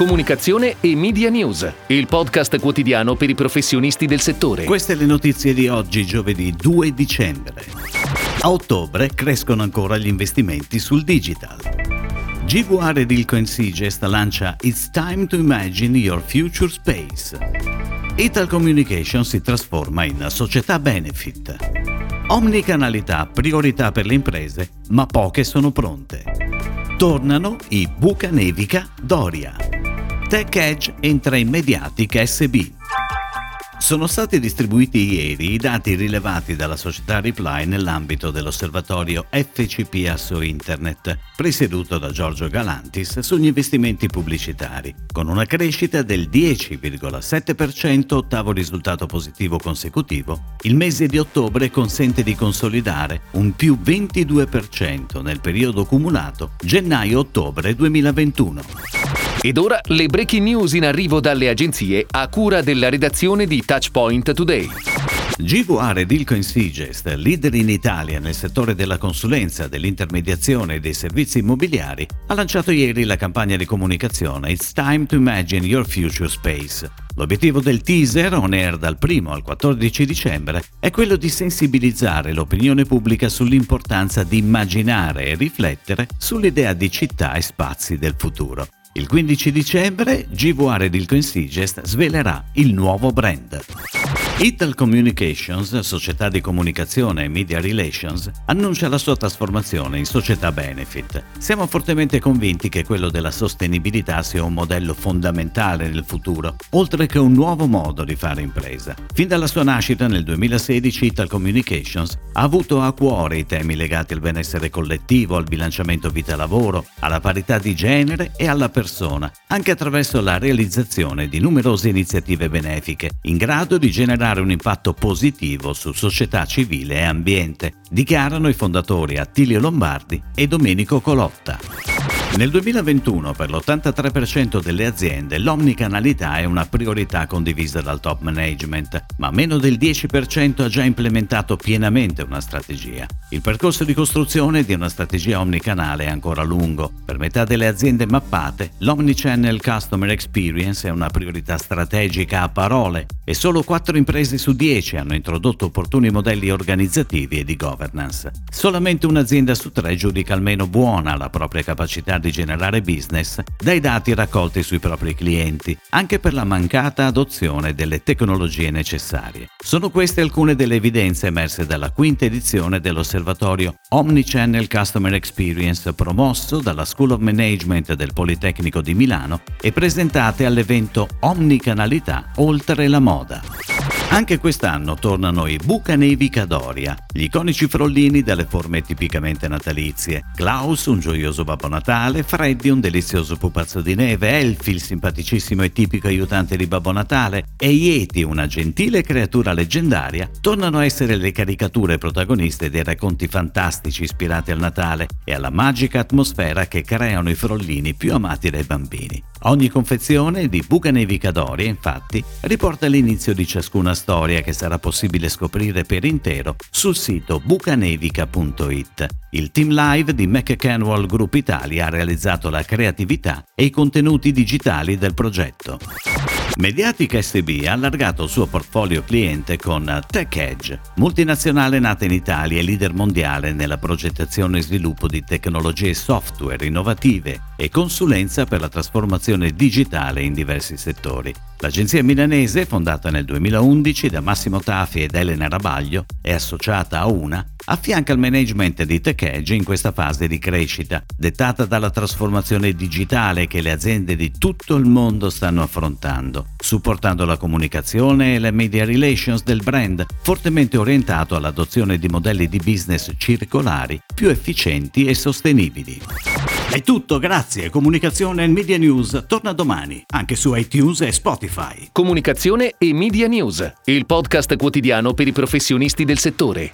Comunicazione e Media News, il podcast quotidiano per i professionisti del settore. Queste le notizie di oggi, giovedì 2 dicembre. A ottobre crescono ancora gli investimenti sul digital. GVR Edilco Sigest lancia It's Time to Imagine Your Future Space. Ital Communication si trasforma in società benefit. Omnicanalità, priorità per le imprese, ma poche sono pronte. Tornano i Buca Nevica Doria. Tech Edge entra in Mediatic SB. Sono stati distribuiti ieri i dati rilevati dalla società Reply nell'ambito dell'osservatorio FCPA su Internet, presieduto da Giorgio Galantis sugli investimenti pubblicitari, con una crescita del 10,7%, ottavo risultato positivo consecutivo. Il mese di ottobre consente di consolidare un più 22% nel periodo cumulato gennaio-ottobre 2021. Ed ora le breaking news in arrivo dalle agenzie a cura della redazione di Touchpoint Today. GVR Edilco Insigest, leader in Italia nel settore della consulenza, dell'intermediazione e dei servizi immobiliari, ha lanciato ieri la campagna di comunicazione It's Time to Imagine Your Future Space. L'obiettivo del teaser, on air dal 1 al 14 dicembre, è quello di sensibilizzare l'opinione pubblica sull'importanza di immaginare e riflettere sull'idea di città e spazi del futuro. Il 15 dicembre GVR Dilco Insigest svelerà il nuovo brand. Ital Communications, società di comunicazione e media relations, annuncia la sua trasformazione in società benefit. Siamo fortemente convinti che quello della sostenibilità sia un modello fondamentale nel futuro, oltre che un nuovo modo di fare impresa. Fin dalla sua nascita nel 2016 Ital Communications ha avuto a cuore i temi legati al benessere collettivo, al bilanciamento vita-lavoro, alla parità di genere e alla persona, anche attraverso la realizzazione di numerose iniziative benefiche in grado di generare un impatto positivo su società civile e ambiente, dichiarano i fondatori Attilio Lombardi e Domenico Colotta. Nel 2021 per l'83% delle aziende l'omnicanalità è una priorità condivisa dal top management, ma meno del 10% ha già implementato pienamente una strategia. Il percorso di costruzione di una strategia omnicanale è ancora lungo. Per metà delle aziende mappate, l'Omnichannel Customer Experience è una priorità strategica a parole e solo 4 imprese su 10 hanno introdotto opportuni modelli organizzativi e di governance. Solamente un'azienda su tre giudica almeno buona la propria capacità di generare business dai dati raccolti sui propri clienti, anche per la mancata adozione delle tecnologie necessarie. Sono queste alcune delle evidenze emerse dalla quinta edizione dell'osservatorio Omnichannel Customer Experience promosso dalla School of Management del Politecnico di Milano e presentate all'evento Omnicanalità oltre la moda. Anche quest'anno tornano i Bucanevi Cadoria, gli iconici frollini dalle forme tipicamente natalizie. Klaus, un gioioso Babbo Natale, Freddy, un delizioso pupazzo di neve, Elfi, il simpaticissimo e tipico aiutante di Babbo Natale, e Yeti, una gentile creatura leggendaria, tornano a essere le caricature protagoniste dei racconti fantastici ispirati al Natale e alla magica atmosfera che creano i frollini più amati dai bambini. Ogni confezione di Bucanevi Cadoria, infatti, riporta l'inizio di ciascuna storia che sarà possibile scoprire per intero sul sito bucanevica.it. Il team live di McCanwall Group Italia ha realizzato la creatività e i contenuti digitali del progetto. Mediatica SB ha allargato il suo portfolio cliente con Tech Edge, multinazionale nata in Italia e leader mondiale nella progettazione e sviluppo di tecnologie software innovative e consulenza per la trasformazione digitale in diversi settori. L'agenzia milanese, fondata nel 2011 da Massimo Tafi ed Elena Rabaglio, è associata a una, affianca il management di TechEdge in questa fase di crescita, dettata dalla trasformazione digitale che le aziende di tutto il mondo stanno affrontando, supportando la comunicazione e le media relations del brand, fortemente orientato all'adozione di modelli di business circolari più efficienti e sostenibili. È tutto, grazie. Comunicazione e Media News torna domani, anche su iTunes e Spotify. Comunicazione e Media News, il podcast quotidiano per i professionisti del settore.